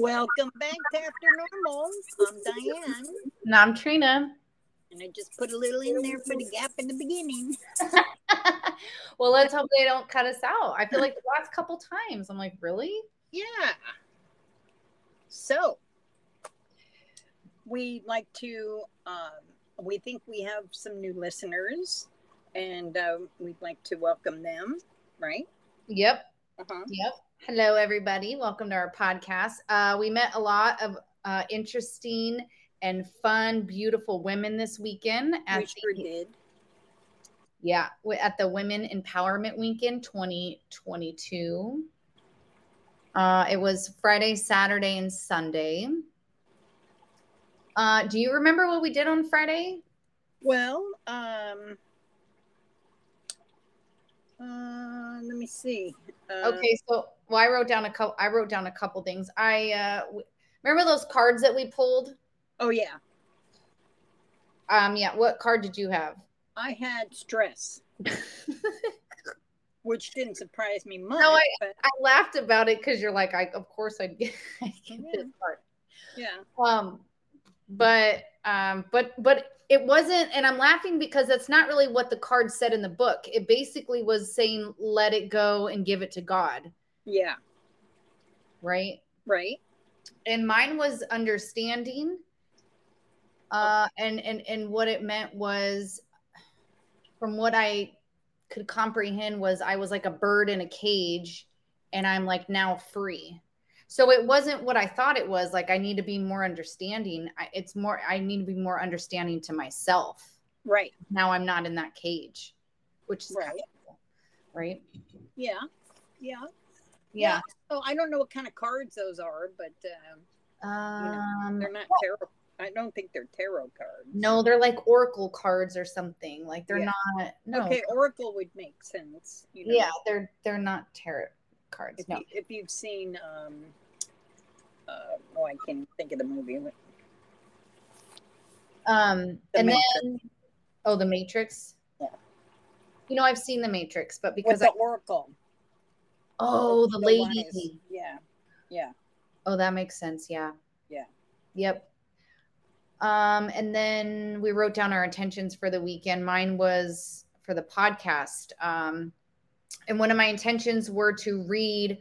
Welcome back to After Normal. I'm Diane, And I'm Trina. and I just put a little in there for the gap in the beginning. well, let's hope they don't cut us out. I feel like the last couple times, I'm like, really? Yeah. So, we'd like to, um, we think we have some new listeners, and uh, we'd like to welcome them, right? Yep. Uh-huh. Yep. Hello, everybody. Welcome to our podcast. Uh, we met a lot of uh, interesting and fun, beautiful women this weekend at we sure the, did. yeah at the Women Empowerment Weekend 2022. Uh, it was Friday, Saturday, and Sunday. Uh, do you remember what we did on Friday? Well, um, uh, let me see. Uh, Okay, so well, I wrote down a couple. I wrote down a couple things. I uh, w- remember those cards that we pulled. Oh, yeah. Um, yeah. What card did you have? I had stress, which didn't surprise me much. I- but I laughed about it because you're like, I of course I'd get, I'd get this card. yeah. Um, but um, but but it wasn't, and I'm laughing because that's not really what the card said in the book. It basically was saying, let it go and give it to God, Yeah. right? Right. and mine was understanding uh and and and what it meant was from what i could comprehend was i was like a bird in a cage and i'm like now free so it wasn't what i thought it was like i need to be more understanding I, it's more i need to be more understanding to myself Right. now i'm not in that cage which is Right. cool, right Yeah. Yeah. Yeah So I don't know what kind of cards those are, but um, um they're not tarot. I don't think they're tarot cards. No, they're like oracle cards or something. Like they're Yeah. not. No. Okay, Oracle would make sense. You know, Yeah, they're they're not tarot cards. If, No. you, if you've seen, um, uh, oh, I can't think of the movie. Um, The and Matrix. then oh, the Matrix. Yeah. You know, I've seen the Matrix, but With because the I, Oracle. Oh, the one lady. is- yeah. Yeah. Oh, that makes sense. Yeah. Yeah. Yep. Um, and then we wrote down our intentions for the weekend. Mine was for the podcast. Um, and one of my intentions were to read,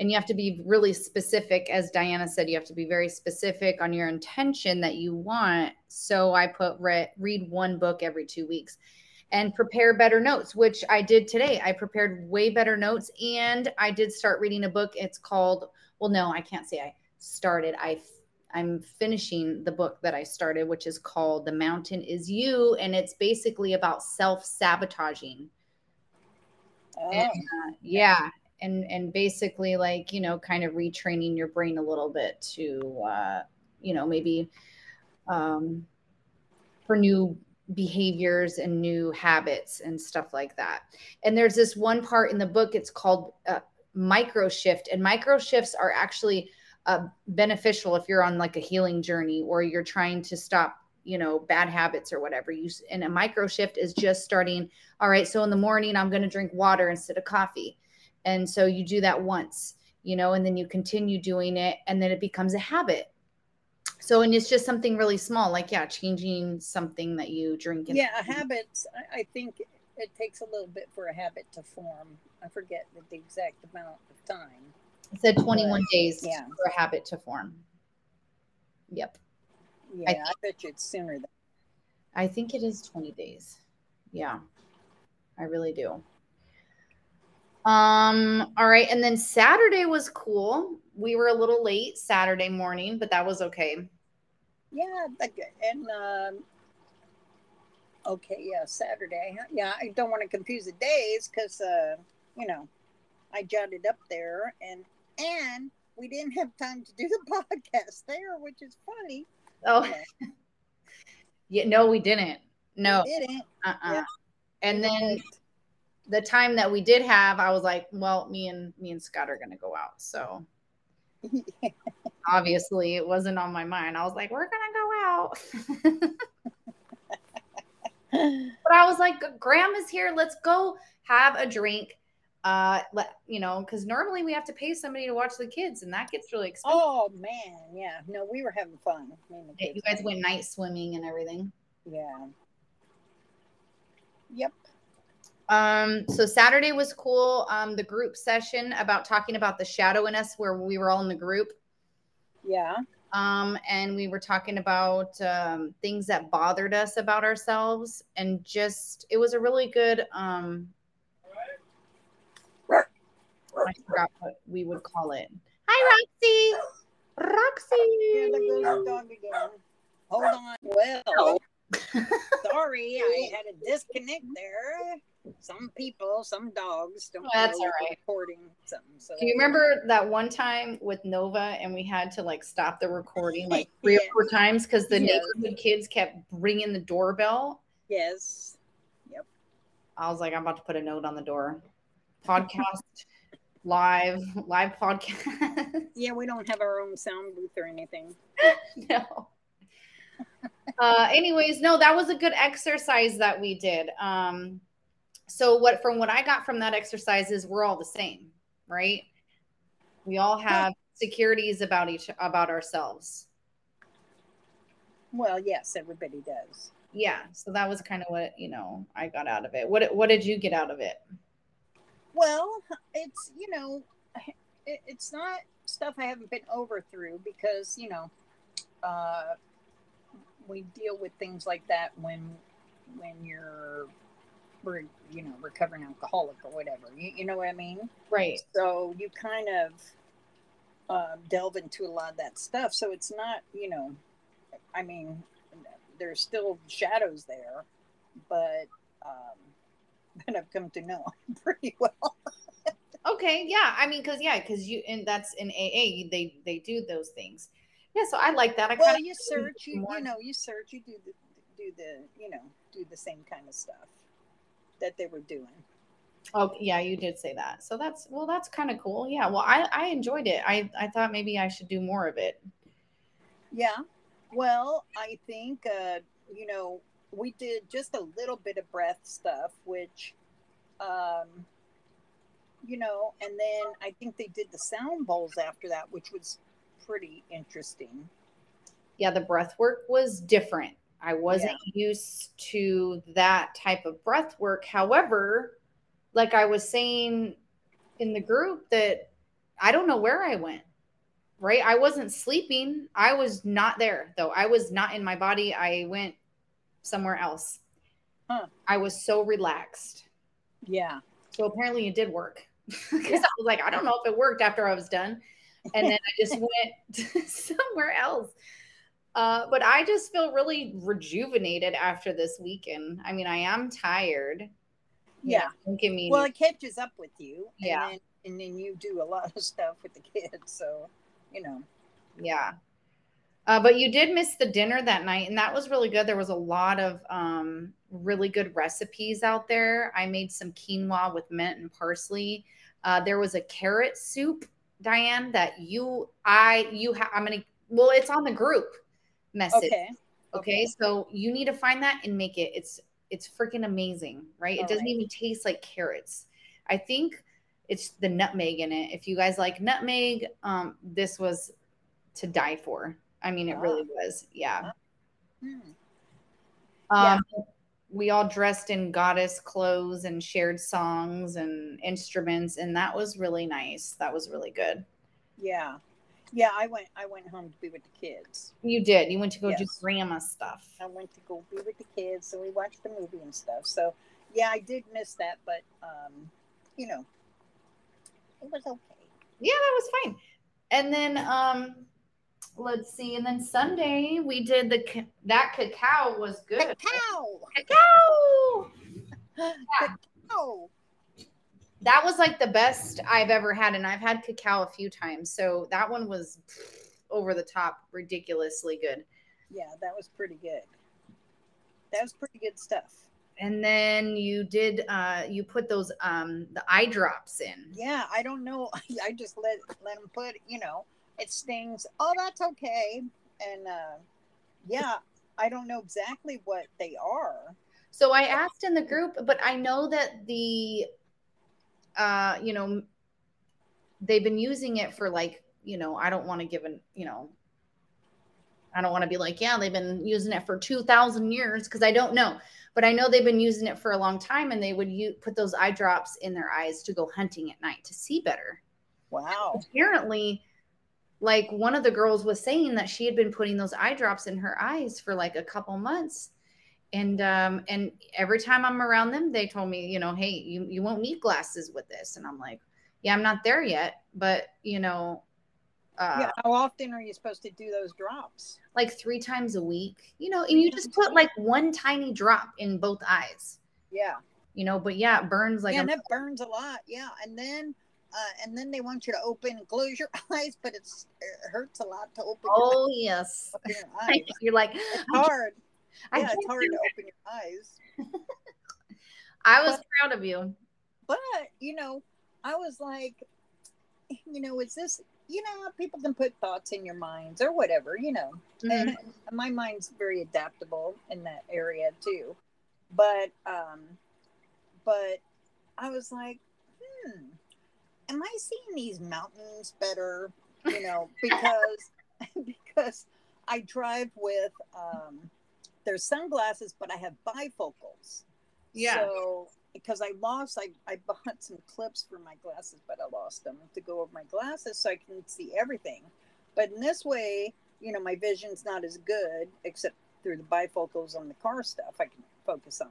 and you have to be really specific. As Diana said, you have to be very specific on your intention that you want. So I put re- read one book every two weeks and prepare better notes, which I did today. I prepared way better notes and I did start reading a book. It's called, well, no, I can't say I started. I I'm finishing the book that I started, which is called The Mountain Is You. And it's basically about self sabotaging. Oh, And, uh, yeah. And, and basically, like, you know, kind of retraining your brain a little bit to, uh, you know, maybe um, for new behaviors and new habits and stuff like that. And there's this one part in the book, it's called uh, micro shift. And micro shifts are actually uh, beneficial if you're on like a healing journey or you're trying to stop you know bad habits or whatever you and a micro shift is just starting all right so in the morning i'm going to drink water instead of coffee and so you do that once you know and then you continue doing it and then it becomes a habit so and it's just something really small like yeah changing something that you drink yeah. Habits. I, I think it takes a little bit for a habit to form. I forget the, the exact amount of time. it said 21 days Yeah. for a habit to form yep Yeah, I, bet you it's sooner than. I think it is 20 days. Yeah. I really do. Um all right and then Saturday was cool. We were a little late Saturday morning, but that was okay. Yeah, and um, okay, yeah, Saturday. Yeah, I don't want to confuse the days because uh, you know I jotted up there, and and we didn't have time to do the podcast there, which is funny. Oh, Yeah, yeah, no we didn't. No. we didn't. Uh-uh. Yeah. And then the time that we did have, I was like, well, me and me and Scott are going to go out. So obviously it wasn't on my mind. I was like, we're going to go out. But I was like, Graham is here. Let's go have a drink. uh let you know because normally we have to pay somebody to watch the kids and that gets really expensive Oh man, yeah. No, we were having fun. The you guys went night swimming and everything Yeah. Yep. Um so saturday was cool um the group session about talking about the shadow in us where we were all in the group Yeah. um and we were talking about um things that bothered us about ourselves and just it was a really good um I forgot what we would call it. Hi, Roxy. Yeah, there goes Roxy. the dog again. Hold on. Well, sorry, I had a disconnect there. Some people, some dogs don't oh, That's know all we're recording something. So Do you remember that one time with Nova and we had to like stop the recording like three or four times because the Yes. neighborhood kids kept ringing the doorbell? Yes. Yep. I was like, I'm about to put a note on the door. Podcast live, live podcast. Yeah, we don't have our own sound booth or anything. no. Uh, anyways, no, that was a good exercise that we did. Um, so what from what I got from that exercise is we're all the same, right? We all have securities about each about ourselves. Well, yes, everybody does. Yeah, so that was kind of what you know I got out of it. What what did you get out of it? Well, it's you know, it, it's not stuff I haven't been over through because you know, uh, we deal with things like that when when you're, re- you know, recovering alcoholic or whatever. You, you know what I mean? Right. So you kind of uh, delve into a lot of that stuff. So it's not, you know, I mean, there's still shadows there, but um, that I've come to know pretty well. Okay. Yeah. I mean, because yeah, because you and that's in AA. They they do those things. Yeah. So I like that. I well, you search, you, you know, you search, you do the do the, you know, do the same kind of stuff that they were doing. Oh yeah, you did say that. So that's well, that's kind of cool. Yeah. Well, I I enjoyed it. I I thought maybe I should do more of it. Yeah. Well, I think, uh, you know, we did just a little bit of breath stuff, which, um, you know, and then I think they did the sound bowls after that, which was pretty interesting. Yeah, the breath work was different. I wasn't used to that type of breath work. However, like I was saying in the group that I don't know where I went. Right? I wasn't sleeping. I was not there though. I was not in my body. I went somewhere else. Huh. I was so relaxed. Yeah. So apparently it did work. Because I was like, I don't know if it worked after I was done. And then I just went somewhere else. Uh, but I just feel really rejuvenated after this weekend. I mean, I am tired. You Yeah. know, don't me Well, it catches up with you. Yeah. And then, and then you do a lot of stuff with the kids. So, you know, yeah. Uh, but you did miss the dinner that night, and that was really good. There was a lot of um, really good recipes out there. I made some quinoa with mint and parsley. Uh, there was a carrot soup, Diane, that you, I, you, have, I'm gonna. Well, it's on the group message. okay. Okay, so you need to find that and make it. It's it's freaking amazing, right? All it doesn't right. even taste like carrots. I think it's the nutmeg in it. If you guys like nutmeg, um, this was to die for. I mean, it Ah. really was. Yeah. Hmm. Um, we all dressed in goddess clothes and shared songs and instruments, and that was really nice. That was really good. Yeah. Yeah. I went, I went home to be with the kids. You did. You went to go do Yes. grandma stuff. I went to go be with the kids, so we watched the movie and stuff. So, yeah, I did miss that, but um, you know, it was okay. yeah that was fine and then um let's see and then sunday we did the ca- that cacao was good Cacao, cacao cacao. that was like the best i've ever had and i've had cacao a few times so that one was over the top ridiculously good Yeah, that was pretty good. That was pretty good stuff. and then you did uh you put those um the eye drops in Yeah, I don't know. I just let let them put. You know, it stings. Oh, that's okay. And uh, yeah, I don't know exactly what they are. So I asked in the group, but I know that the uh, you know, they've been using it for like, you know, I don't want to give an, you know, I don't want to be like, yeah, they've been using it for 2000 years because I don't know. But I know they've been using it for a long time and they would use, put those eye drops in their eyes to go hunting at night to see better. Wow. Apparently, like one of the girls was saying that she had been putting those eye drops in her eyes for like a couple months and um and every time i'm around them they told me you know hey you you won't need glasses with this and i'm like yeah i'm not there yet but you know uh, yeah, how often are you supposed to do those drops? Like three times a week, you know, and you just put like one tiny drop in both eyes. Yeah. You know, but yeah, it burns like yeah, and it burns a lot. Yeah. And then uh, and then they want you to open and close your eyes, but it's it hurts a lot to open. Oh yes, your eyes. you're like it's hard. I yeah, it's hard to open your eyes. I was but, proud of you, but you know, I was like, you know, is this? You know, people can put thoughts in your minds or whatever. You know, mm-hmm. and my mind's very adaptable in that area too. But um, but I was like, hmm am I seeing these mountains better? You know, because because I drive with um there's sunglasses, but I have bifocals. Yeah. So because I lost, I, I bought some clips for my glasses, but I lost them to go over my glasses so I can see everything. But in this way, you know, my vision's not as good except through the bifocals on the car stuff I can focus on.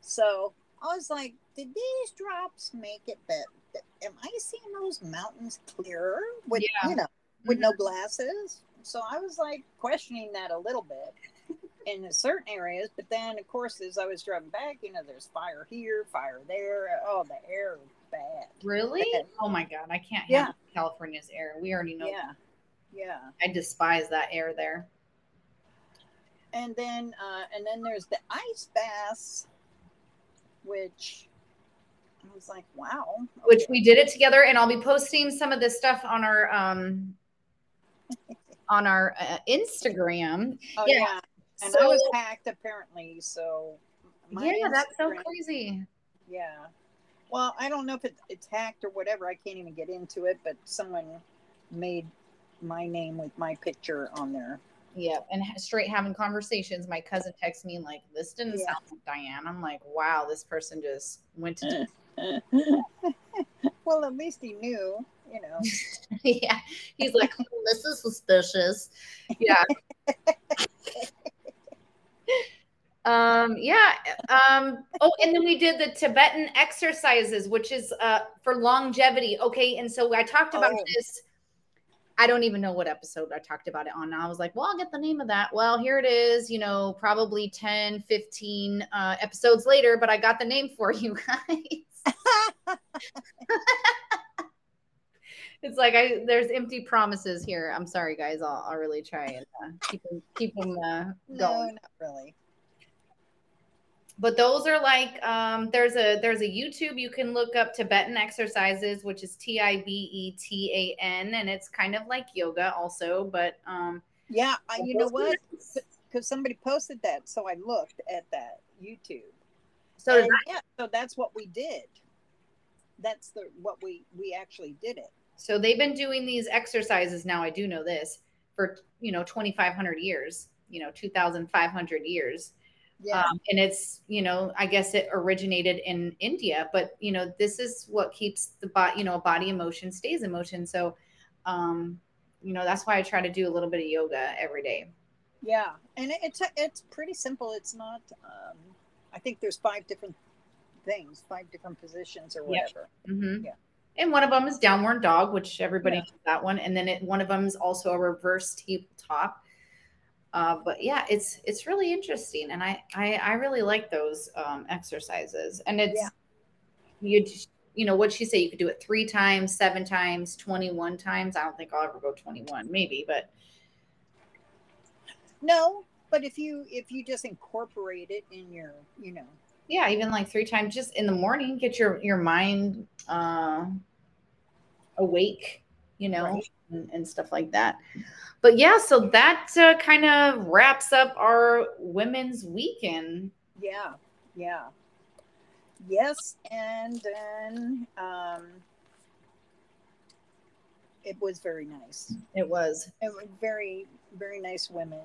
So I was like, did these drops make it better? Am I seeing those mountains clearer with yeah. you know with mm-hmm. no glasses? So I was like questioning that a little bit in certain areas, but then of course as I was driving back, you know, there's fire here, fire there. Oh, the air is bad. Really? Bad. Oh my god, I can't yeah. California's air. We already know. Yeah, yeah. I despise that air there. And then, uh, and then there's the ice baths, which I was like, wow. Okay. Which we did it together, and I'll be posting some of this stuff on our um on our uh, Instagram. Oh yeah, yeah. and so, I was hacked apparently. So yeah, Instagram, that's so crazy. Yeah. Well, I don't know if it, it's hacked or whatever. I can't even get into it, but someone made my name with my picture on there. Yeah, And straight having conversations. My cousin texts me like, this didn't yeah. sound like Diane. I'm like, wow, this person just went to well, at least he knew, you know. yeah. He's like, oh, this is suspicious. Yeah. um yeah um oh and then we did the tibetan exercises which is uh for longevity okay and so i talked about oh. this I don't even know what episode I talked about it on. I was like, well, I'll get the name of that. Well, here it is, you know, probably 10, 15 uh, episodes later, but I got the name for you guys. it's like I there's empty promises here. I'm sorry, guys. I'll, I'll really try and uh, keep them, keep them uh, going. No, not really but those are like um, there's a there's a youtube you can look up tibetan exercises which is t-i-b-e-t-a-n and it's kind of like yoga also but um yeah I, you know what because somebody posted that so i looked at that youtube so that, yeah so that's what we did that's the what we we actually did it so they've been doing these exercises now i do know this for you know 2500 years you know 2500 years yeah. Um, and it's, you know, I guess it originated in India, but you know, this is what keeps the body, you know, body emotion stays in motion. So, um, you know, that's why I try to do a little bit of yoga every day. Yeah. And it's, it's pretty simple. It's not, um, I think there's five different things, five different positions or whatever. Yeah. Mm-hmm. yeah. And one of them is downward dog, which everybody yeah. knows that one. And then it, one of them is also a reverse tabletop uh, but yeah, it's it's really interesting, and I I, I really like those um, exercises. And it's yeah. you you know what she say you could do it three times, seven times, twenty one times. I don't think I'll ever go twenty one, maybe, but no. But if you if you just incorporate it in your you know yeah even like three times just in the morning get your your mind uh awake you know right. and, and stuff like that but yeah, so that uh, kind of wraps up our women's weekend. Yeah, yeah. Yes, and then um, it was very nice. It was. It was very, very nice women,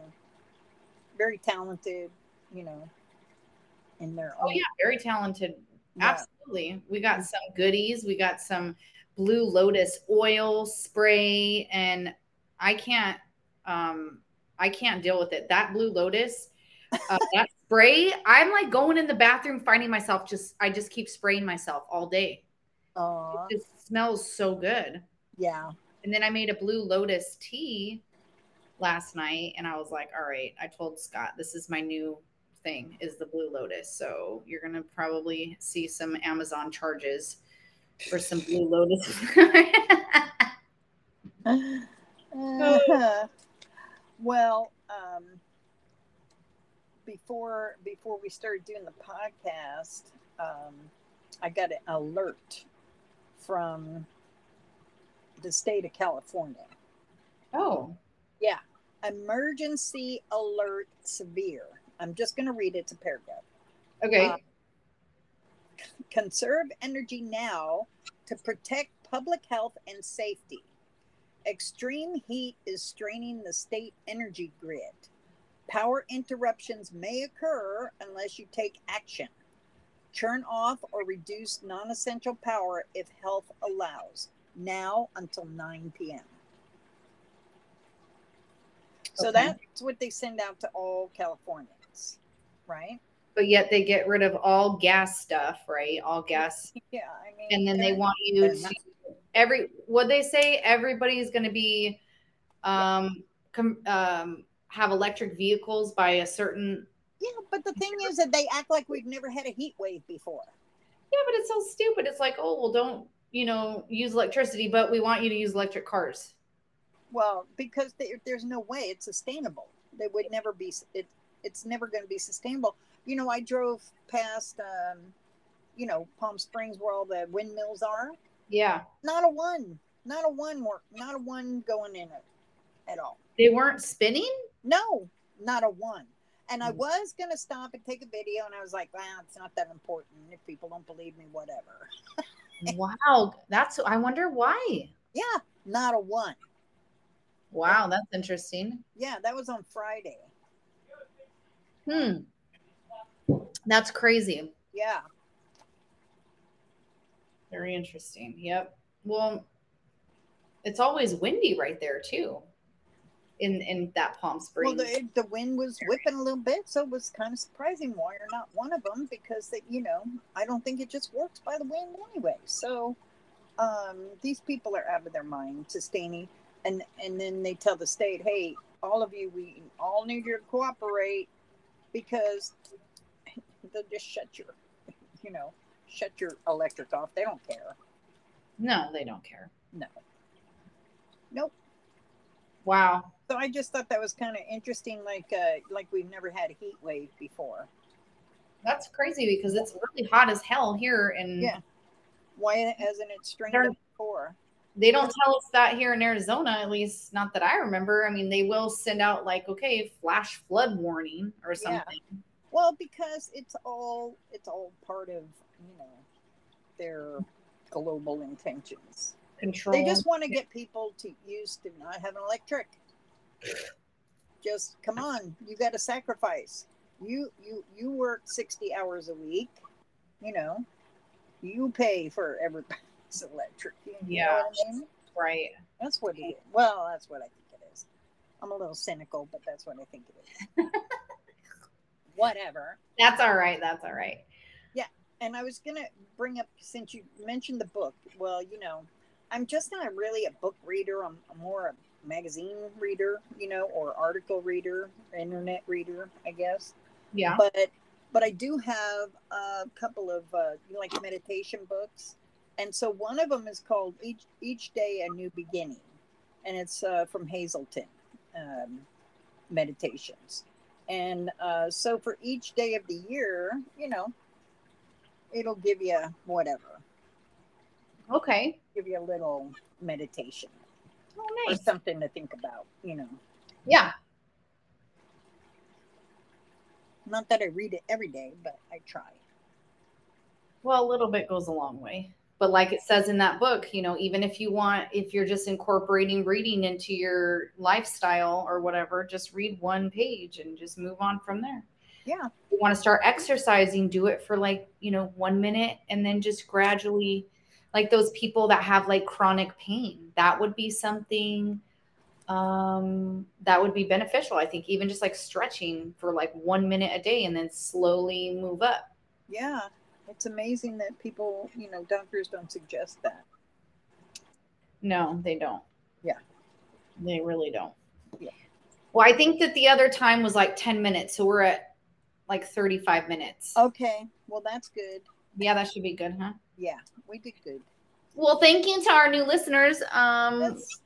very talented, you know, in their Oh own. yeah, very talented. Yeah. Absolutely. We got some goodies. We got some blue lotus oil spray and I can't um I can't deal with it. That blue lotus uh, that spray, I'm like going in the bathroom finding myself just I just keep spraying myself all day. Aw, It just smells so good. yeah. And then I made a blue lotus tea last night and I was like, all right, I told Scott this is my new thing is the blue lotus. So you're going to probably see some Amazon charges for some blue lotus. well, um, before before we started doing the podcast, um, I got an alert from the state of California. oh, Yeah, emergency alert severe. I'm just going to read it. to paragraph. okay. Uh, Conserve energy now to protect public health and safety. Extreme heat is straining the state energy grid. Power interruptions may occur unless you take action. Turn off or reduce non essential power if health allows, now until 9 p.m. So Okay. that's what they send out to all Californians, right? but yet they get rid of all gas stuff, right? All gas. Yeah, I mean, And then they want you to every what they say everybody's going to be um, com, um have electric vehicles by a certain Yeah, but the thing is that they act like we've never had a heat wave before. Yeah, but it's so stupid. It's like, oh, well, don't, you know, use electricity, but we want you to use electric cars. Well, because there, there's no way it's sustainable. They would never be. It, it's never going to be sustainable. You know, I drove past, um, you know, Palm Springs where all the windmills are. Yeah. Not a one. Not a one work. Not a one going in it at all. They weren't spinning? No, not a one. And I Hmm. was going to stop and take a video, and I was like, "Wow, it's not that important. If people don't believe me, whatever." wow. That's, I wonder why. Yeah, not a one. Wow. That's interesting. Yeah, that was on Friday. Hmm. That's crazy. Yeah. Very interesting. Yep. Well, it's always windy right there too. In in that Palm Springs. Well, the, the wind was whipping a little bit, so it was kind of surprising why you're not one of them because that you know I don't think it just works by the wind anyway. So um, these people are out of their mind, sustaining, and and then they tell the state, hey, all of you, we all need you to cooperate because they'll just shut your, you know, shut your electric off. They don't care. no, they don't care. No. Nope. Wow. So I just thought that was kind of interesting, like uh, like we've never had a heat wave before. That's crazy because it's really hot as hell here and Yeah. Why hasn't it strained before? They don't tell us that here in Arizona, at least not that I remember. I mean, they will send out like, okay, flash flood warning or Yeah. something. Well, because it's all it's all part of you know their global intentions. Control. They just want to get people to used to not having electric. Just come on, you got to sacrifice. You you you work sixty hours a week. You know, you pay for everybody's electric. You know Yeah. I mean? right. That's what it is. Well, that's what I think it is. I'm a little cynical, but that's what I think it is. Whatever. That's all right. That's all right. Yeah. And I was going to bring up, since you mentioned the book, well, you know, I'm just not really a book reader. I'm, I'm more a magazine reader, you know, or article reader, internet reader, I guess. Yeah. But but I do have a couple of uh, like meditation books, and so one of them is called each each day a new beginning, and it's uh, from Hazelden um, Meditations, and uh, so for each day of the year, you know, it'll give you whatever, Okay. give you a little meditation Oh, nice. or something to think about, you know. Yeah. Not that I read it every day, but I try. Well, a little bit goes a long way. But like it says in that book, you know, even if you want, if you're just incorporating reading into your lifestyle or whatever, just read one page and just move on from there. Yeah. you want to start exercising, do it for like, you know, one minute and then just gradually, like those people that have like chronic pain, that would be something um that would be beneficial i think even just like stretching for like one minute a day and then slowly move up Yeah. It's amazing that people, you know, doctors don't suggest that. no they don't Yeah. they really don't Yeah. well i think that the other time was like 10 minutes so we're at like 35 minutes Okay. Well, that's good. yeah that should be good huh Yeah. We did good. well thank you to our new listeners um That's,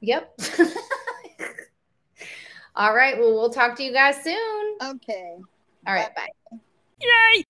yep all right well we'll talk to you guys soon okay. All right bye Yay!